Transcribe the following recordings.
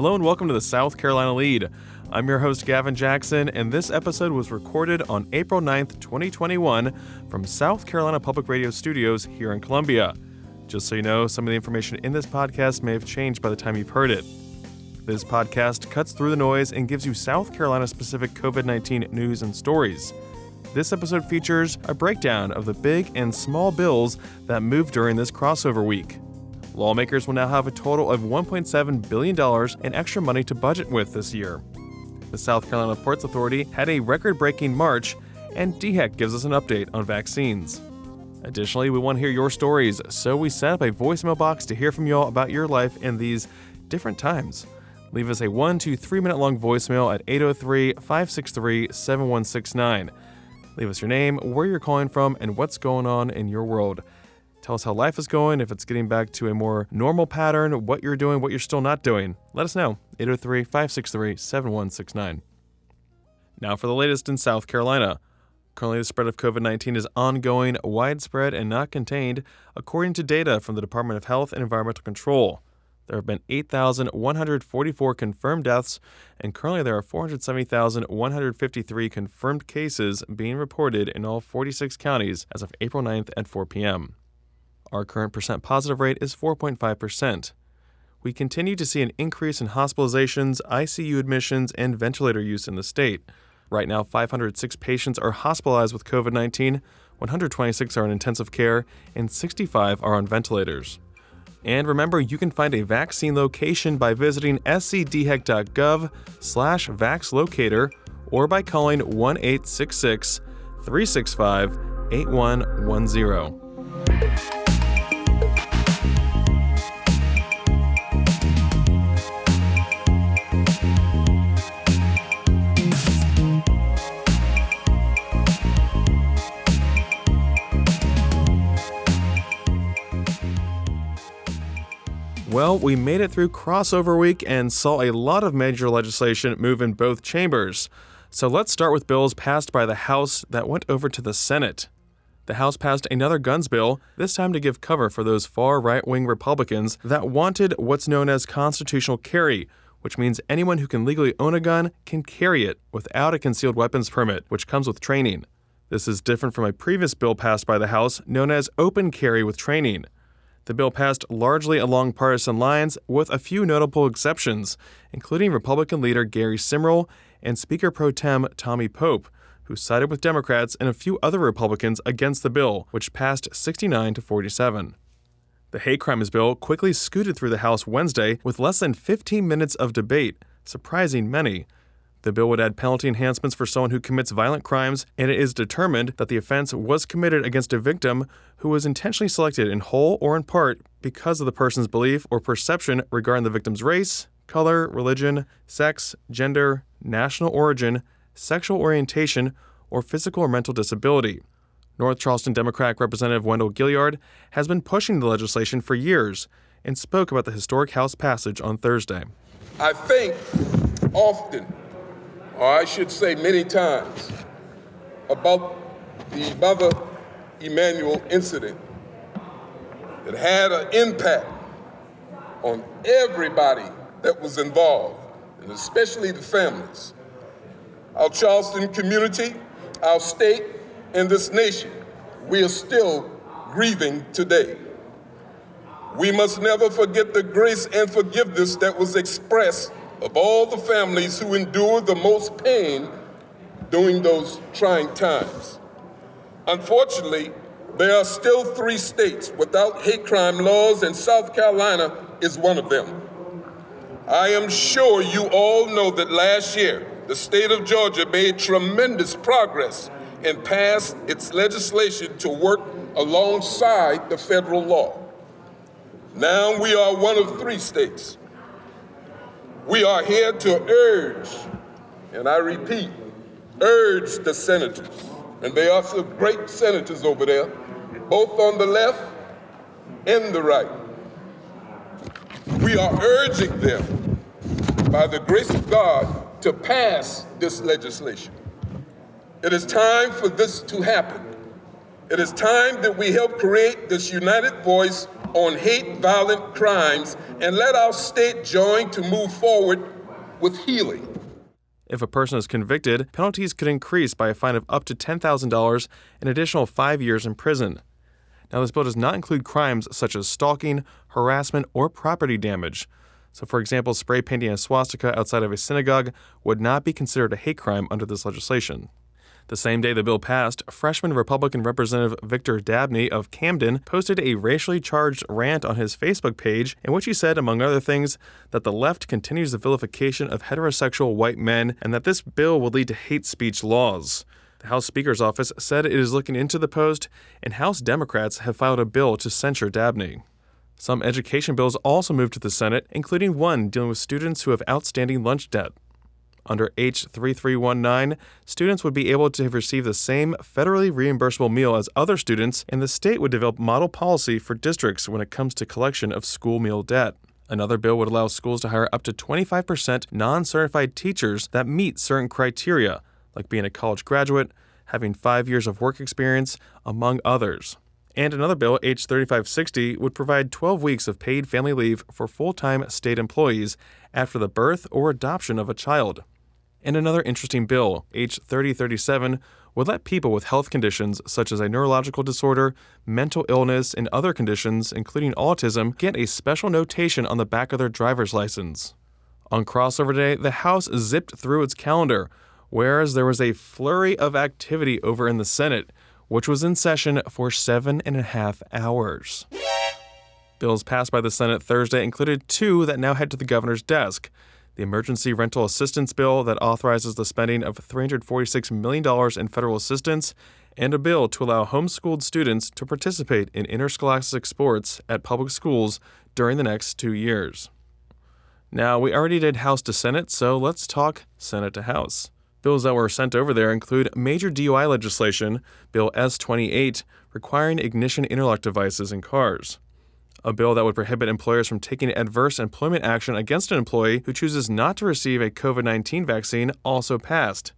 Hello and welcome to the South Carolina Lede. I'm your host, Gavin Jackson, and this episode was recorded on April 9th, 2021, from South Carolina Public Radio Studios here in Columbia. Just so you know, some of the information in this podcast may have changed by the time you've heard it. This podcast cuts through the noise and gives you South Carolina specific COVID 19 news and stories. This episode features a breakdown of the big and small bills that moved during this crossover week. Lawmakers will now have a total of $1.7 billion in extra money to budget with this year. The South Carolina Ports Authority had a record breaking March, and DHEC gives us an update on vaccines. Additionally, we want to hear your stories, so we set up a voicemail box to hear from y'all about your life in these different times. Leave us a one to three minute long voicemail at 803 563 7169. Leave us your name, where you're calling from, and what's going on in your world. Tell us how life is going, if it's getting back to a more normal pattern, what you're doing, what you're still not doing. Let us know. 803 563 7169. Now for the latest in South Carolina. Currently, the spread of COVID 19 is ongoing, widespread, and not contained, according to data from the Department of Health and Environmental Control. There have been 8,144 confirmed deaths, and currently there are 470,153 confirmed cases being reported in all 46 counties as of April 9th at 4 p.m. Our current percent positive rate is 4.5%. We continue to see an increase in hospitalizations, ICU admissions, and ventilator use in the state. Right now, 506 patients are hospitalized with COVID 19, 126 are in intensive care, and 65 are on ventilators. And remember, you can find a vaccine location by visiting scdhec.gov slash vaxlocator or by calling 1 866 365 8110. Well, we made it through crossover week and saw a lot of major legislation move in both chambers. So let's start with bills passed by the House that went over to the Senate. The House passed another guns bill, this time to give cover for those far right wing Republicans that wanted what's known as constitutional carry, which means anyone who can legally own a gun can carry it without a concealed weapons permit, which comes with training. This is different from a previous bill passed by the House known as open carry with training. The bill passed largely along partisan lines, with a few notable exceptions, including Republican leader Gary Simrill and Speaker pro tem Tommy Pope, who sided with Democrats and a few other Republicans against the bill, which passed 69 to 47. The hate crimes bill quickly scooted through the House Wednesday with less than 15 minutes of debate, surprising many. The bill would add penalty enhancements for someone who commits violent crimes, and it is determined that the offense was committed against a victim who was intentionally selected in whole or in part because of the person's belief or perception regarding the victim's race, color, religion, sex, gender, national origin, sexual orientation, or physical or mental disability. North Charleston Democratic Representative Wendell Gilliard has been pushing the legislation for years and spoke about the historic House passage on Thursday. I think often or I should say many times, about the Mother Emanuel incident that had an impact on everybody that was involved, and especially the families. Our Charleston community, our state, and this nation, we are still grieving today. We must never forget the grace and forgiveness that was expressed of all the families who endured the most pain during those trying times. Unfortunately, there are still three states without hate crime laws, and South Carolina is one of them. I am sure you all know that last year, the state of Georgia made tremendous progress and passed its legislation to work alongside the federal law. Now we are one of three states we are here to urge, and I repeat, urge the senators, and they are some great senators over there, both on the left and the right. We are urging them, by the grace of God, to pass this legislation. It is time for this to happen. It is time that we help create this united voice on hate violent crimes and let our state join to move forward with healing. If a person is convicted, penalties could increase by a fine of up to $10,000 and additional five years in prison. Now, this bill does not include crimes such as stalking, harassment, or property damage. So, for example, spray painting a swastika outside of a synagogue would not be considered a hate crime under this legislation. The same day the bill passed, freshman Republican Representative Victor Dabney of Camden posted a racially charged rant on his Facebook page in which he said, among other things, that the left continues the vilification of heterosexual white men and that this bill will lead to hate speech laws. The House Speaker's office said it is looking into the post, and House Democrats have filed a bill to censure Dabney. Some education bills also moved to the Senate, including one dealing with students who have outstanding lunch debt. Under H3319, students would be able to receive the same federally reimbursable meal as other students, and the state would develop model policy for districts when it comes to collection of school meal debt. Another bill would allow schools to hire up to 25% non certified teachers that meet certain criteria, like being a college graduate, having five years of work experience, among others. And another bill, H 3560, would provide 12 weeks of paid family leave for full time state employees after the birth or adoption of a child. And another interesting bill, H 3037, would let people with health conditions such as a neurological disorder, mental illness, and other conditions, including autism, get a special notation on the back of their driver's license. On crossover day, the House zipped through its calendar, whereas there was a flurry of activity over in the Senate, which was in session for seven and a half hours. Bills passed by the Senate Thursday included two that now head to the governor's desk the Emergency Rental Assistance Bill that authorizes the spending of $346 million in federal assistance, and a bill to allow homeschooled students to participate in interscholastic sports at public schools during the next two years. Now, we already did House to Senate, so let's talk Senate to House. Bills that were sent over there include major DUI legislation, Bill S 28, requiring ignition interlock devices in cars a bill that would prohibit employers from taking adverse employment action against an employee who chooses not to receive a COVID 19 vaccine also passed.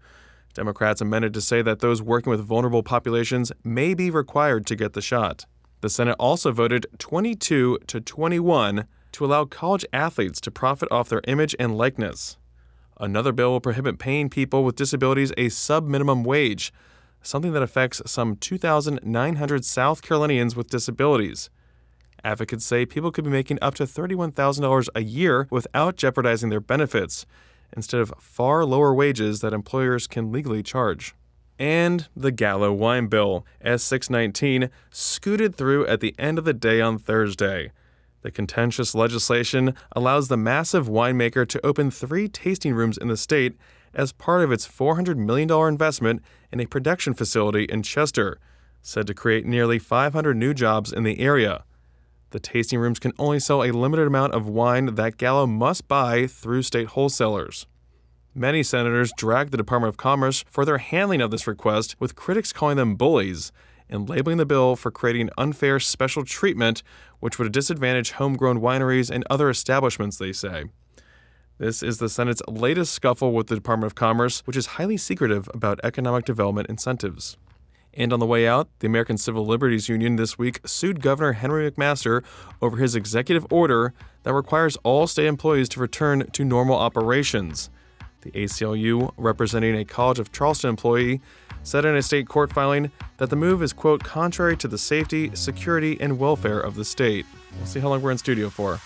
Democrats amended to say that those working with vulnerable populations may be required to get the shot. The Senate also voted 22 to 21 to allow college athletes to profit off their image and likeness. Another bill will prohibit paying people with disabilities a sub minimum wage, something that affects some 2,900 South Carolinians with disabilities. Advocates say people could be making up to $31,000 a year without jeopardizing their benefits, instead of far lower wages that employers can legally charge. And the Gallo Wine Bill, S619, scooted through at the end of the day on Thursday. The contentious legislation allows the massive winemaker to open three tasting rooms in the state as part of its $400 million investment in a production facility in Chester, said to create nearly 500 new jobs in the area. The tasting rooms can only sell a limited amount of wine that Gallo must buy through state wholesalers. Many senators dragged the Department of Commerce for their handling of this request, with critics calling them bullies and labeling the bill for creating unfair special treatment, which would disadvantage homegrown wineries and other establishments, they say. This is the Senate's latest scuffle with the Department of Commerce, which is highly secretive about economic development incentives. And on the way out, the American Civil Liberties Union this week sued Governor Henry McMaster over his executive order that requires all state employees to return to normal operations. The ACLU, representing a College of Charleston employee, said in a state court filing that the move is, quote, contrary to the safety, security, and welfare of the state. We'll see how long we're in studio for.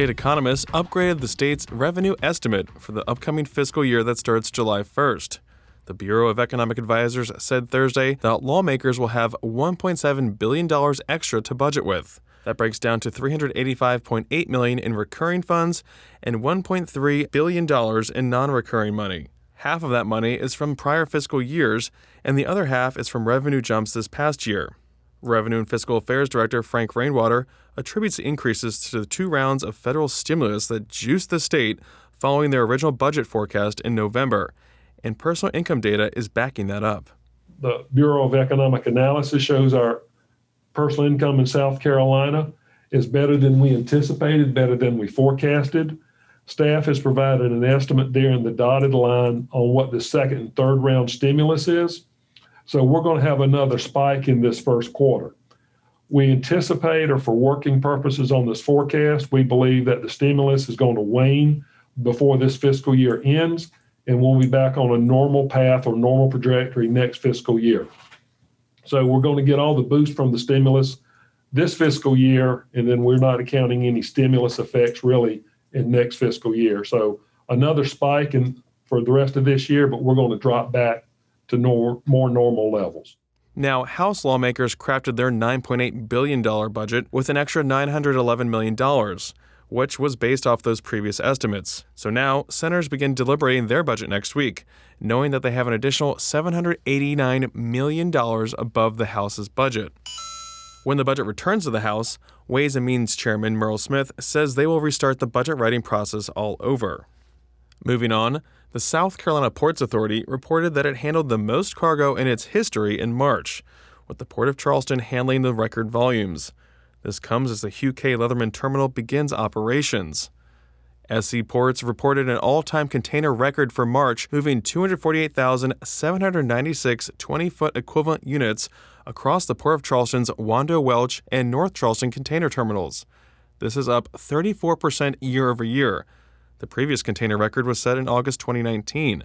State economists upgraded the state's revenue estimate for the upcoming fiscal year that starts July 1st. The Bureau of Economic Advisers said Thursday that lawmakers will have $1.7 billion extra to budget with. That breaks down to 385.8 million in recurring funds and 1.3 billion dollars in non-recurring money. Half of that money is from prior fiscal years and the other half is from revenue jumps this past year. Revenue and Fiscal Affairs Director Frank Rainwater attributes the increases to the two rounds of federal stimulus that juiced the state following their original budget forecast in November, and personal income data is backing that up. the Bureau of Economic Analysis shows our personal income in South Carolina is better than we anticipated, better than we forecasted. Staff has provided an estimate there in the dotted line on what the second and third round stimulus is. So we're going to have another spike in this first quarter. We anticipate, or for working purposes on this forecast, we believe that the stimulus is going to wane before this fiscal year ends, and we'll be back on a normal path or normal trajectory next fiscal year. So we're going to get all the boost from the stimulus this fiscal year, and then we're not accounting any stimulus effects really in next fiscal year. So another spike in for the rest of this year, but we're going to drop back to nor- more normal levels. Now, House lawmakers crafted their $9.8 billion budget with an extra $911 million, which was based off those previous estimates. So now, senators begin deliberating their budget next week, knowing that they have an additional $789 million above the House's budget. When the budget returns to the House, Ways and Means Chairman Murrell Smith says they will restart the budget writing process all over. Moving on, the South Carolina Ports Authority reported that it handled the most cargo in its history in March, with the Port of Charleston handling the record volumes. This comes as the Hugh K. Leatherman Terminal begins operations. SC Ports reported an all time container record for March, moving 248,796 20 foot equivalent units across the Port of Charleston's Wando Welch and North Charleston container terminals. This is up 34% year over year the previous container record was set in August 2019.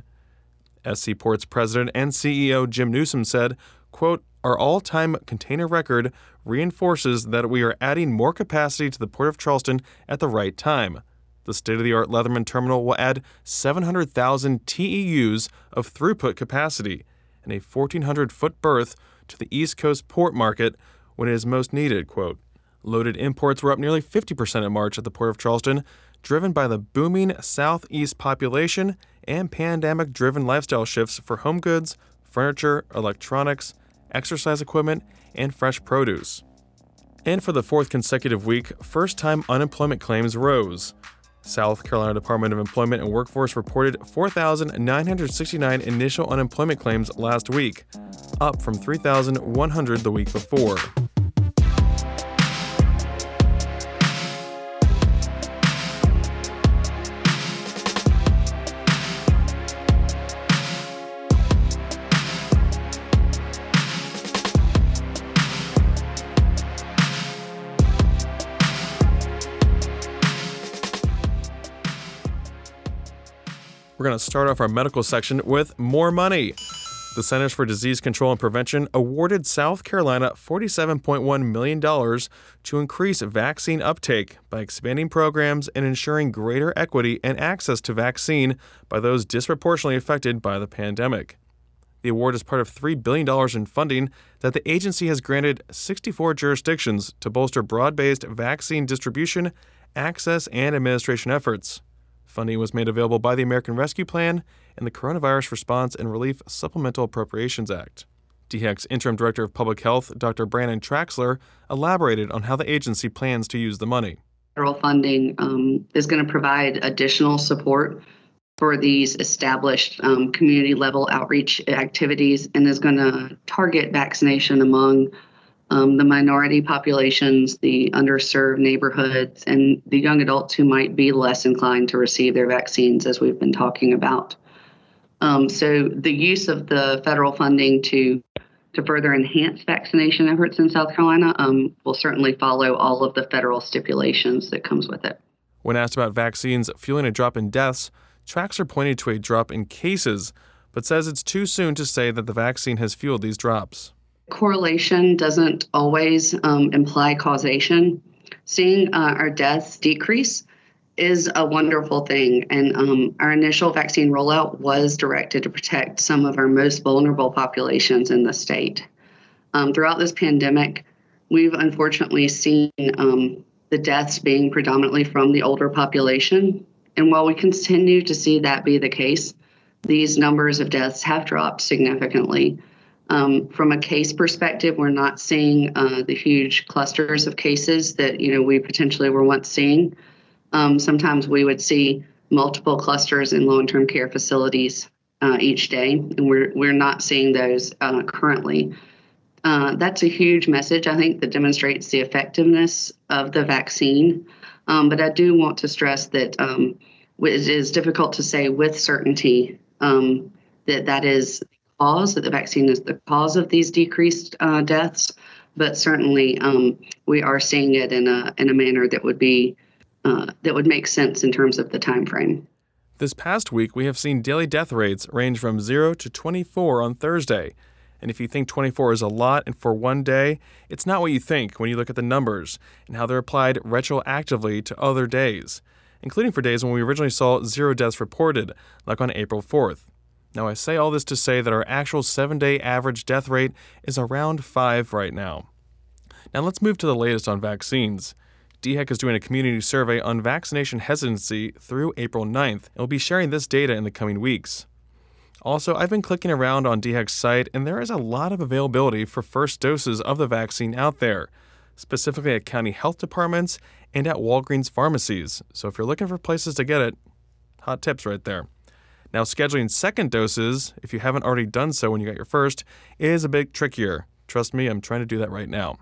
SC Ports president and CEO Jim Newsome said, quote, Our all time container record reinforces that we are adding more capacity to the Port of Charleston at the right time. The state of the art Leatherman terminal will add 700,000 TEUs of throughput capacity and a 1,400 foot berth to the East Coast port market when it is most needed. Quote, Loaded imports were up nearly 50% in March at the Port of Charleston, driven by the booming Southeast population and pandemic driven lifestyle shifts for home goods, furniture, electronics, exercise equipment, and fresh produce. And for the fourth consecutive week, first time unemployment claims rose. South Carolina Department of Employment and Workforce reported 4,969 initial unemployment claims last week, up from 3,100 the week before. We're going to start off our medical section with more money. The Centers for Disease Control and Prevention awarded South Carolina $47.1 million to increase vaccine uptake by expanding programs and ensuring greater equity and access to vaccine by those disproportionately affected by the pandemic. The award is part of $3 billion in funding that the agency has granted 64 jurisdictions to bolster broad based vaccine distribution, access, and administration efforts. Funding was made available by the American Rescue Plan and the Coronavirus Response and Relief Supplemental Appropriations Act. DHEC's Interim Director of Public Health, Dr. Brannon Traxler, elaborated on how the agency plans to use the money. Federal funding um, is going to provide additional support for these established um, community level outreach activities and is going to target vaccination among um, the minority populations, the underserved neighborhoods, and the young adults who might be less inclined to receive their vaccines, as we've been talking about. Um, so, the use of the federal funding to to further enhance vaccination efforts in South Carolina um, will certainly follow all of the federal stipulations that comes with it. When asked about vaccines fueling a drop in deaths, Traxler pointed to a drop in cases, but says it's too soon to say that the vaccine has fueled these drops. Correlation doesn't always um, imply causation. Seeing uh, our deaths decrease is a wonderful thing. And um, our initial vaccine rollout was directed to protect some of our most vulnerable populations in the state. Um, throughout this pandemic, we've unfortunately seen um, the deaths being predominantly from the older population. And while we continue to see that be the case, these numbers of deaths have dropped significantly. Um, from a case perspective, we're not seeing uh, the huge clusters of cases that you know we potentially were once seeing. Um, sometimes we would see multiple clusters in long-term care facilities. uh, each day, and we're we're not seeing those uh, currently. Uh, that's a huge message, I think, that demonstrates the effectiveness of the vaccine. Um, but I do want to stress that um, it is difficult to say with certainty um, that that is cause, that the vaccine is the cause of these decreased uh, deaths. But certainly, um, we are seeing it in a in a manner that would be uh, that would make sense in terms of the time frame. This past week, we have seen daily death rates range from 0 to 24 on Thursday. And if you think 24 is a lot and for one day, it's not what you think when you look at the numbers and how they're applied retroactively to other days, including for days when we originally saw zero deaths reported, like on April 4th. Now, I say all this to say that our actual seven day average death rate is around 5 right now. Now, let's move to the latest on vaccines. DHEC is doing a community survey on vaccination hesitancy through April 9th and we'll be sharing this data in the coming weeks. Also, I've been clicking around on DHEC's site, and there is a lot of availability for first doses of the vaccine out there, specifically at county health departments and at Walgreens pharmacies. So if you're looking for places to get it, hot tips right there. Now, scheduling second doses, if you haven't already done so when you got your first, is a bit trickier. Trust me, I'm trying to do that right now.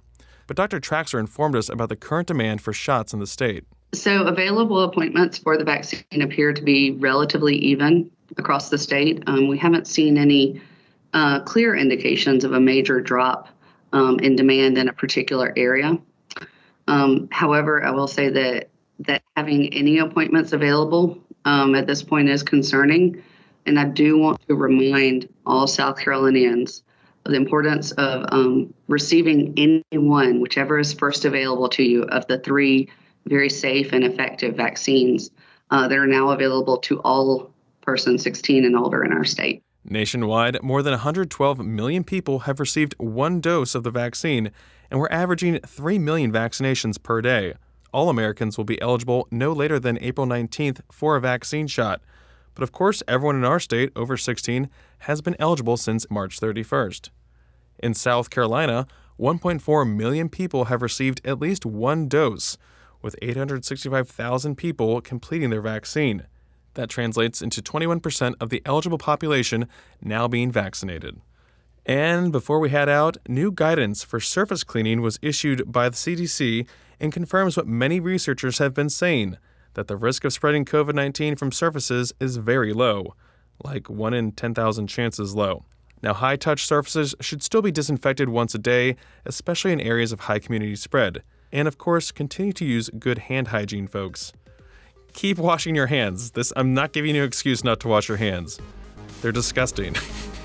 But Dr. Traxler informed us about the current demand for shots in the state. So, available appointments for the vaccine appear to be relatively even across the state. Um, we haven't seen any uh, clear indications of a major drop um, in demand in a particular area. Um, however, I will say that that having any appointments available um, at this point is concerning, and I do want to remind all South Carolinians of the importance of um, receiving any one, whichever is first available to you, of the three very safe and effective vaccines uh, that are now available to all persons 16 and older in our state. Nationwide, more than 112 million people have received one dose of the vaccine, and we're averaging 3 million vaccinations per day. All Americans will be eligible no later than April 19th for a vaccine shot. But of course, everyone in our state over 16 has been eligible since March 31st. In South Carolina, 1.4 million people have received at least one dose, with 865,000 people completing their vaccine. That translates into 21% of the eligible population now being vaccinated. And before we head out, new guidance for surface cleaning was issued by the CDC and confirms what many researchers have been saying that the risk of spreading COVID 19 from surfaces is very low, like 1 in 10,000 chances low. Now, high touch surfaces should still be disinfected once a day, especially in areas of high community spread. And of course, continue to use good hand hygiene, folks. Keep washing your hands. This I'm not giving you an excuse not to wash your hands. They're disgusting.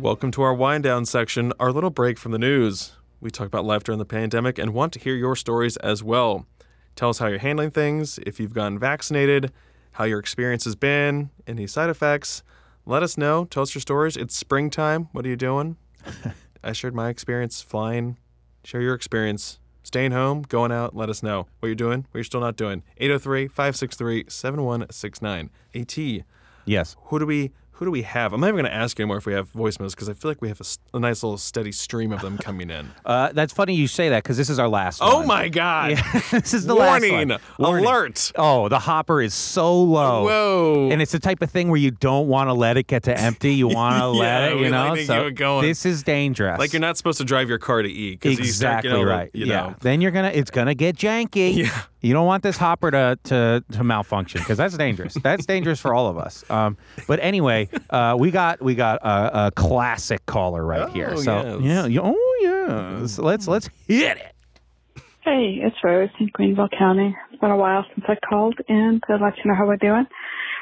Welcome to our wind down section, our little break from the news. We talk about life during the pandemic and want to hear your stories as well. Tell us how you're handling things, if you've gotten vaccinated, how your experience has been, any side effects. Let us know. Tell us your stories. It's springtime. What are you doing? I shared my experience flying. Share your experience. Staying home, going out, let us know what you're doing, what you're still not doing. 803 563 7169. AT. Yes. Who do we who do we have? I'm not even going to ask anymore if we have voicemails because I feel like we have a, a, nice little steady stream of them coming in. Uh, that's funny you say that because this is our last. Oh one. my god! Yeah, this is the Warning. last one. Warning! Alert! Oh, the hopper is so low. Whoa! And it's the type of thing where you don't want to let it get to empty. You want to Yeah, let it, you know. so keep it going. this is dangerous. like you're not supposed to drive your car to eat because exactly you start, you know, right. You yeah. know. Then you're gonna. It's gonna get janky. Yeah. You don't want this hopper to to, to malfunction because that's dangerous. that's dangerous for all of us. Um, but anyway, uh, we got we got a, a classic caller right here. Oh, So yes. yeah, yeah, oh yes. Let's let's hit it. Hey, it's Rose in Greenville County. It's been a while since I called in to let you know how we're doing.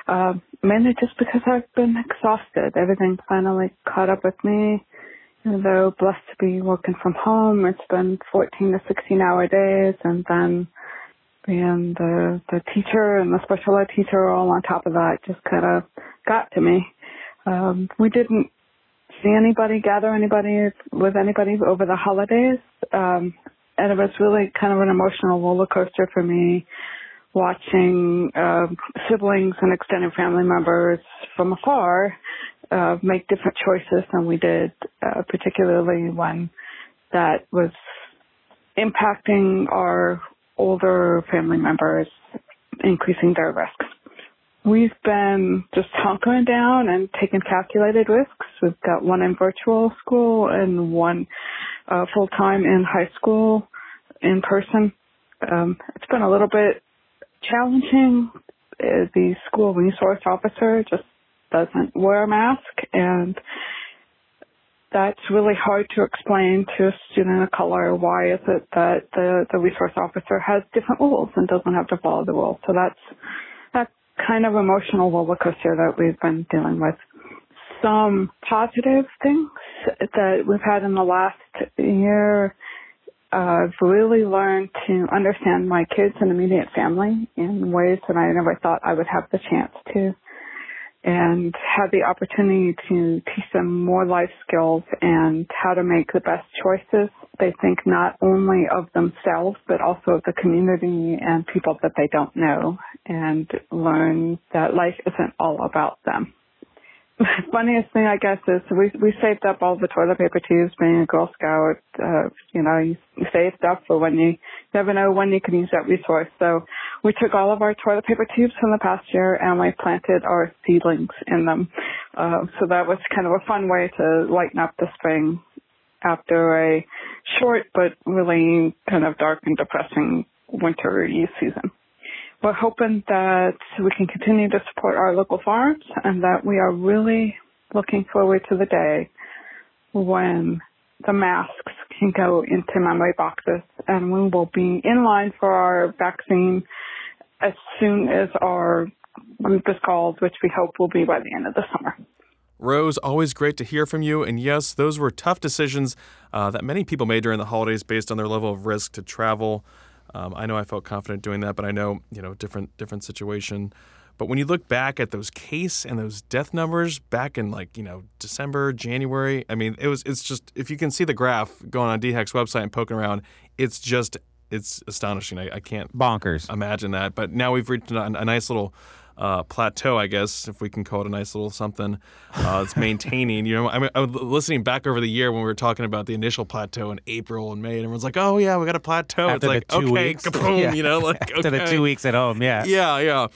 Um, mainly just because I've been exhausted. Everything finally caught up with me. Even though blessed to be working from home, it's been 14 to 16 hour days and then being the, the teacher and the special ed teacher all on top of that just kind of got to me. Um, we didn't see anybody, gather anybody with anybody over the holidays. Um, and it was really kind of an emotional roller coaster for me watching um siblings and extended family members from afar uh, make different choices than we did, uh, particularly when that was impacting our older family members, increasing their risks. We've been just hunkering down and taking calculated risks. We've got one in virtual school and one uh, full time in high school in person. Um, it's been a little bit challenging. Uh, the school resource officer just doesn't wear a mask and that's really hard to explain to a student of color. Why is it that the, the resource officer has different rules and doesn't have to follow the rules? So that's that kind of emotional roller coaster that we've been dealing with. Some positive things that we've had in the last year. I've really learned to understand my kids and immediate family in ways that I never thought I would have the chance to and had the opportunity to teach them more life skills and how to make the best choices. They think not only of themselves, but also of the community and people that they don't know and learn that life isn't all about them. funniest thing I guess is we we saved up all the toilet paper tubes being a Girl Scout. Uh, you know, you, you save stuff for when you never know when you can use that resource. So we took all of our toilet paper tubes from the past year and we planted our seedlings in them. Uh, so that was kind of a fun way to lighten up the spring after a short but really kind of dark and depressing winter season. We're hoping that we can continue to support our local farms and that we are really looking forward to the day when the masks can go into memory boxes and we will be in line for our vaccine as soon as our group is called, which we hope will be by the end of the summer. Rose, always great to hear from you. And yes, those were tough decisions uh, that many people made during the holidays based on their level of risk to travel. Um, I know I felt confident doing that, but I know you know different different situation. But when you look back at those case and those death numbers back in like you know December, January, I mean it was it's just if you can see the graph going on DHEC's website and poking around, it's just it's astonishing. I, I can't bonkers imagine that. But now we've reached a, a nice little uh, plateau, I guess, if we can call it a nice little something. Uh, it's maintaining. You know, I, mean, I was listening back over the year when we were talking about the initial plateau in April and May, and everyone's like, "Oh yeah, we got a plateau." After it's like, okay, weeks. kaboom, yeah. you know, like okay. after the two weeks at home, yeah, yeah, yeah.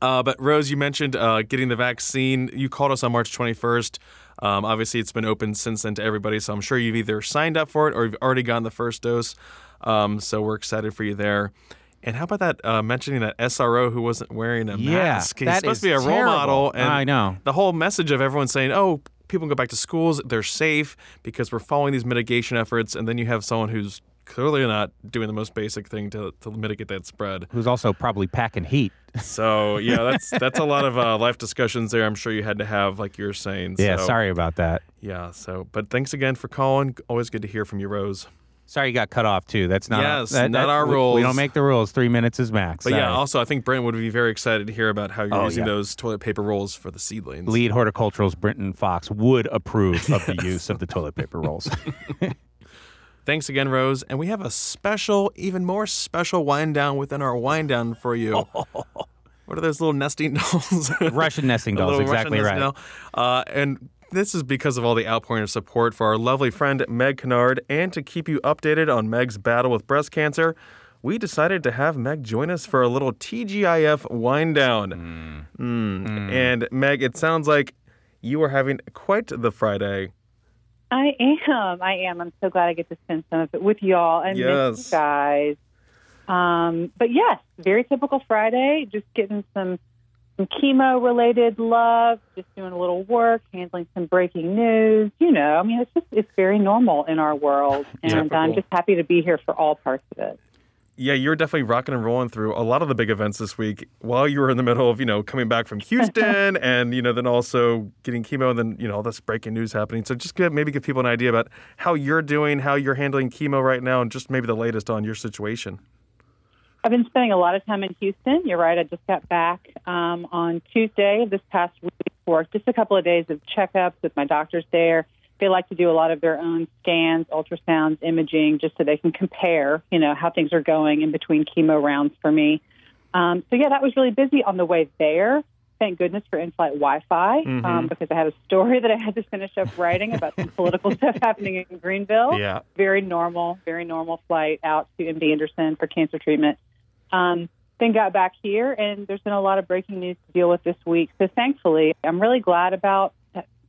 Uh, but Rose, you mentioned uh, getting the vaccine. You called us on March 21st. Um, obviously, it's been open since then to everybody, so I'm sure you've either signed up for it or you've already gotten the first dose. Um, so we're excited for you there. And how about that uh, mentioning that SRO who wasn't wearing a yeah, mask? He's that supposed to be a role terrible. model. And I know. The whole message of everyone saying, oh, people can go back to schools, they're safe because we're following these mitigation efforts. And then you have someone who's clearly not doing the most basic thing to, to mitigate that spread. Who's also probably packing heat. So yeah, that's that's a lot of uh, life discussions there. I'm sure you had to have, like you're saying. Yeah, so, sorry about that. Yeah. So, but thanks again for calling. Always good to hear from you, Rose. Sorry you got cut off too. That's not Yes, that- not that- our we- rules. We don't make the rules. Three minutes is max. But yeah, also I think Brent would be very excited to hear about how you're Oh, using yeah. those toilet paper rolls for the seedlings. lead horticulturalist Brenton Fox would approve of the use of the toilet paper rolls. Thanks again, Rose. And we have a special, even more special wind down within our wind down for you. What are those little nesting dolls? Russian nesting dolls, exactly Russian right. doll. Uh, and this is because of all the outpouring of support for our lovely friend Meg Kennard. And to keep you updated on Meg's battle with breast cancer, we decided to have Meg join us for a little TGIF wind down. Mm. And Meg, it sounds like you are having quite the Friday. I am. I am. I'm so glad I get to spend some of it with y'all and miss Yes. you guys. Um, but yes, very typical Friday. Just getting some some chemo related love. Just doing a little work, handling some breaking news. You know, I mean, it's just it's very normal in our world, and. I'm just happy to be here for all parts of it. Yeah, you're definitely rocking and rolling through a lot of the big events this week while you were in the middle of, you know, coming back from Houston and, you know, then also getting chemo and then, you know, all this breaking news happening. So just give, maybe give people an idea about how you're doing, how you're handling chemo right now, and just maybe the latest on your situation. I've been spending a lot of time in Houston. You're right. I just got back um, on Tuesday this past week for just a couple of days of checkups with my doctors there. They like to do a lot of their own scans, ultrasounds, imaging, just so they can compare, you know, how things are going in between chemo rounds for me. Um, so yeah, that was really busy on the way there. thank goodness for in-flight Wi-Fi um, because I had a story that I had to finish up writing about some political stuff happening in Greenville. Yeah. Very normal, very normal flight out to MD Anderson for cancer treatment. Um, then got back here, and there's been a lot of breaking news to deal with this week. So thankfully, I'm really glad about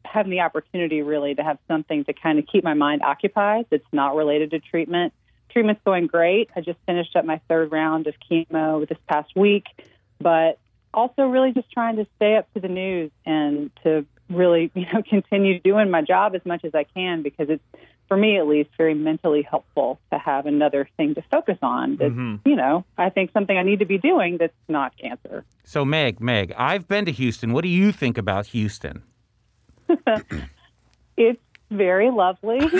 having the opportunity really to have something to kind of keep my mind occupied that's not related to treatment. Treatment's going great. I just finished up my third round of chemo this past week, but also really just trying to stay up to the news and to really, you know, continue doing my job as much as I can because it's for me at least very mentally helpful to have another thing to focus on that's, you know, I think something I need to be doing that's not cancer. So Meg, Meg, I've been to Houston. What do you think about Houston? It's very lovely. um,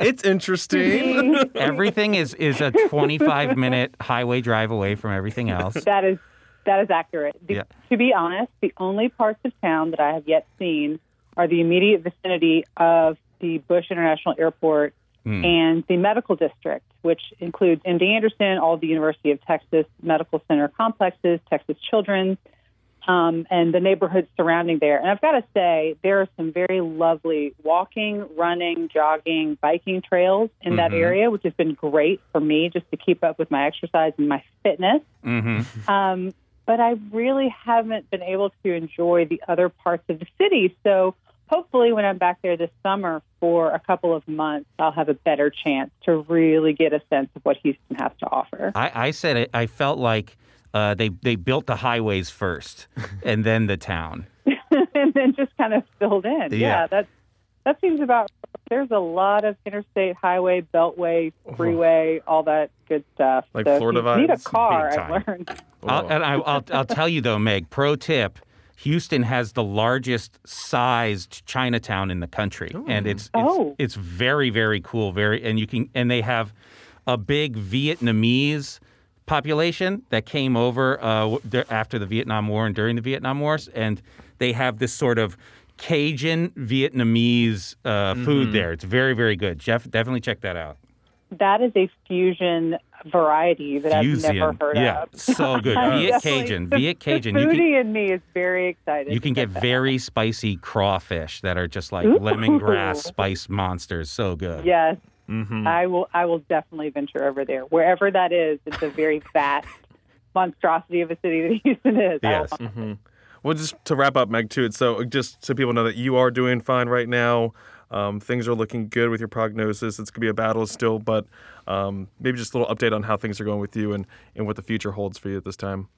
It's interesting. Everything is is a 25 minute highway drive away from everything else. That is that is accurate. The, Yeah. To be honest, the only parts of town that I have yet seen are the immediate vicinity of the Bush International Airport Hmm. and the medical district, which includes MD Anderson, all the University of Texas Medical Center complexes, Texas Children's, um, and the neighborhoods surrounding there. And I've got to say, there are some very lovely walking, running, jogging, biking trails in that area, which has been great for me just to keep up with my exercise and my fitness. Mm-hmm. Um, but I really haven't been able to enjoy the other parts of the city. So hopefully, when I'm back there this summer for a couple of months, I'll have a better chance to really get a sense of what Houston has to offer. I, I said it. I felt like uh, they they built the highways first, and then the town. and then just kind of filled in. Yeah. Yeah, that that seems about. There's a lot of interstate, highway, beltway, freeway, all that good stuff. Like so Florida if you need a car. I've time. learned. I'll, and I, I'll I'll tell you though, Meg. Pro tip: Houston has the largest sized Chinatown in the country, and it's it's, Oh. it's very very cool. Very and you can and they have a big Vietnamese population that came over uh, after the Vietnam War and during the Vietnam Wars, and they have this sort of Cajun Vietnamese uh, food there. It's very very good. Jeff, definitely check that out. That is a fusion variety that I've never heard yeah, of. so good. Viet Cajun, the- Viet Cajun. The You can, foodie in me is very excited. You can get that. very spicy crawfish that are just like Ooh. lemongrass spice monsters. So good. Yes, hmm I will. I will definitely venture over there, wherever that is. It's a very vast monstrosity of a city that Houston is. Yes. Well, just to wrap up, Meg, too. So just so people know that you are doing fine right now. Um, things are looking good with your prognosis. It's gonna be a battle still, but um, maybe just a little update on how things are going with you and, and what the future holds for you at this time.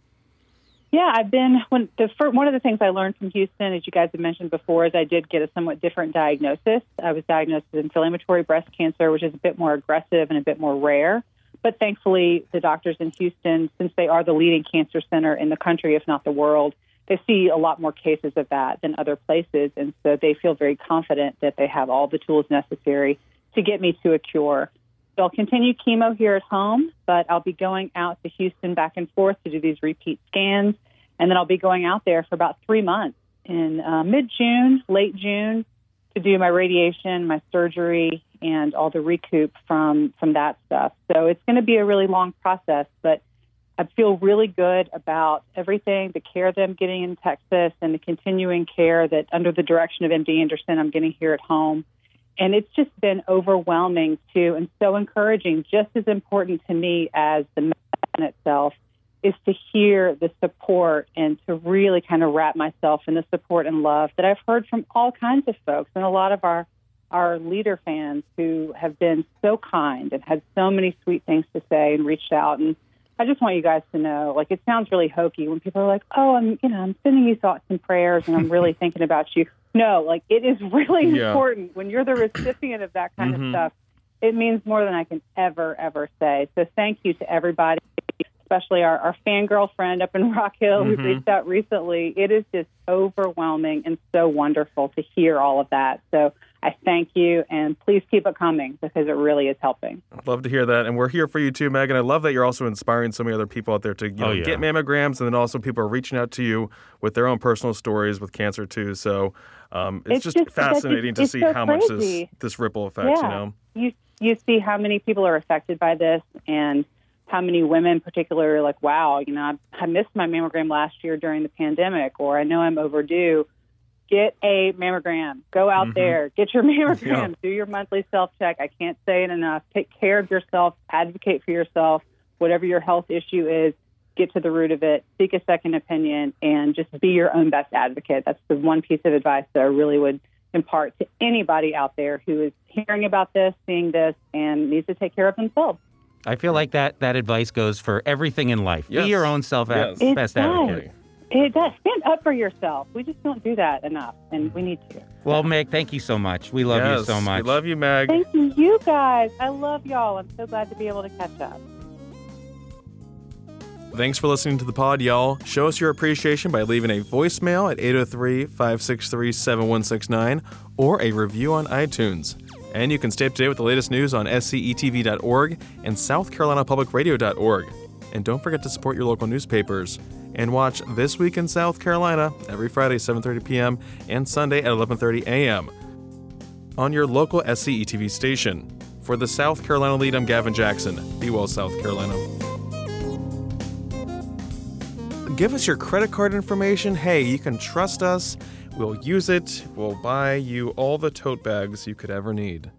Yeah, I've been when the fir- one of the things I learned from Houston, as you guys have mentioned before, is I did get a somewhat different diagnosis. I was diagnosed with inflammatory breast cancer, which is a bit more aggressive and a bit more rare. But thankfully, the doctors in Houston, since they are the leading cancer center in the country, if not the world, they see a lot more cases of that than other places, and so they feel very confident that they have all the tools necessary to get me to a cure. So I'll continue chemo here at home, but I'll be going out to Houston back and forth to do these repeat scans. And then I'll be going out there for about three months in uh, mid June, late June, to do my radiation, my surgery, and all the recoup from, from that stuff. So it's going to be a really long process, but I feel really good about everything the care that I'm getting in Texas and the continuing care that, under the direction of MD Anderson, I'm getting here at home. And it's just been overwhelming too, and so encouraging. Just as important to me as the medicine itself is to hear the support and to really kind of wrap myself in the support and love that I've heard from all kinds of folks and a lot of our our leader fans who have been so kind and had so many sweet things to say and reached out and I just want you guys to know, like, it sounds really hokey when people are like, "Oh, I'm, you know, I'm sending you thoughts and prayers, and I'm really thinking about you." No, like, it is really Yeah. important when you're the recipient of that kind Mhm. of stuff. It means more than I can ever, ever say. So, thank you to everybody, especially our, our fangirl friend up in Rock Hill Mhm. who reached out recently. It is just overwhelming and so wonderful to hear all of that. So, I thank you, and please keep it coming because it really is helping. I'd love to hear that. And we're here for you too, Megan. I love that you're also inspiring so many other people out there to you know, Oh, yeah. get mammograms, and then also people are reaching out to you with their own personal stories with cancer too. So um, it's, It's just, just- that's fascinating just- to it's see so how much this this ripple effect. You Yeah. know. you you see how many people are affected by this and how many women, particularly, are like, wow, you know, I, I missed my mammogram last year during the pandemic, or I know I'm overdue. Get a mammogram. Go out Mhm. there. Get your mammogram. Yeah. Do your monthly self check. I can't say it enough. Take care of yourself. Advocate for yourself. Whatever your health issue is, get to the root of it. Seek a second opinion, and just be your own best advocate. That's the one piece of advice that I really would impart to anybody out there who is hearing about this, seeing this, and needs to take care of themselves. I feel like that that advice goes for everything in life. Yes. Be your own self Yes. It best does. advocate. It does. Stand up for yourself. We just don't do that enough, and we need to. Well, Meg, thank you so much. We love you so much. We love you, Meg. Thank you, you guys. I love y'all. I'm so glad to be able to catch up. Thanks for listening to the pod, y'all. Show us your appreciation by leaving a voicemail at 803 563 7169 or a review on iTunes. And you can stay up to date with the latest news on scetv.org and southcarolinapublicradio.org. And don't forget to support your local newspapers. And watch This Week in South Carolina every Friday, 7.30 p.m. and Sunday at 11.30 a.m. on your local SCETV station. For the South Carolina Lede, I'm Gavin Jackson. Be well, South Carolina give us your credit card information. Hey, you can trust us. We'll use it. We'll buy you all the tote bags you could ever need.